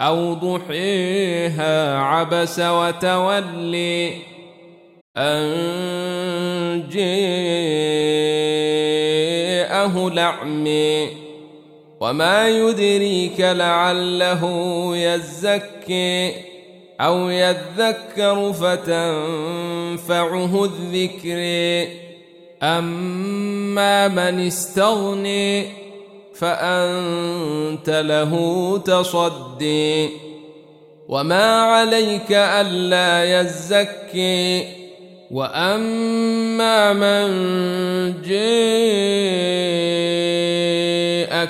أو ضحيها عبس وتولي أن جاءه لعمي وما يدريك لعله يزكي أو يذكر فتنفعه الذكر أما من استغني فأنت له تصدي. وما عليك ألا يزكي. وأما من جاءك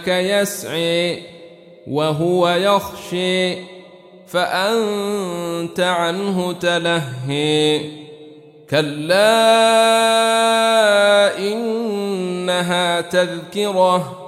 يسعي وهو يخشي فأنت عنه تلهي. كلا إنها تذكرة.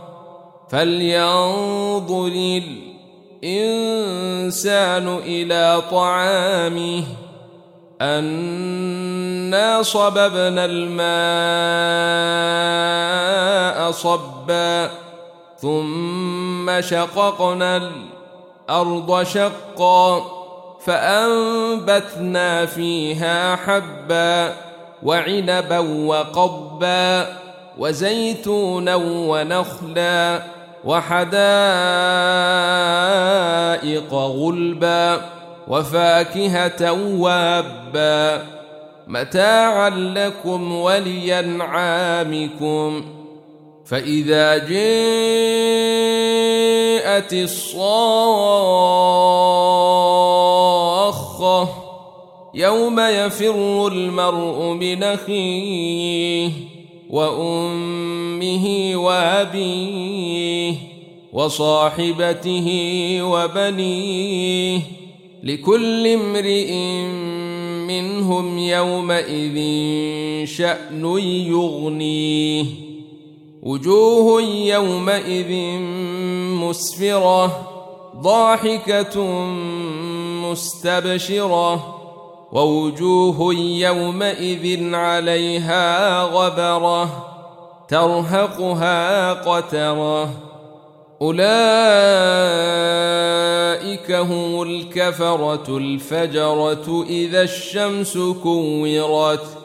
فلينظر الانسان إلى طعامه انا صببنا الماء صبا ثم شققنا الأرض شقا فانبتنا فيها حبا وعنبا وقبا وزيتونا ونخلا وحدائق غلبا وفاكهة وابا متاعا لكم ولينعامكم. فإذا جاءت الصاخة يوم يفر المرء من أخيه وأمه وأبيه وصاحبته وبنيه لكل امرئ منهم يومئذ شأن يغنيه وجوه يومئذ مسفرة ضاحكة مستبشرة ووجوه يومئذ عليها غبرة ترهقها قترة. أولئك هم الكفرة الفجرة إذا الشمس كورت.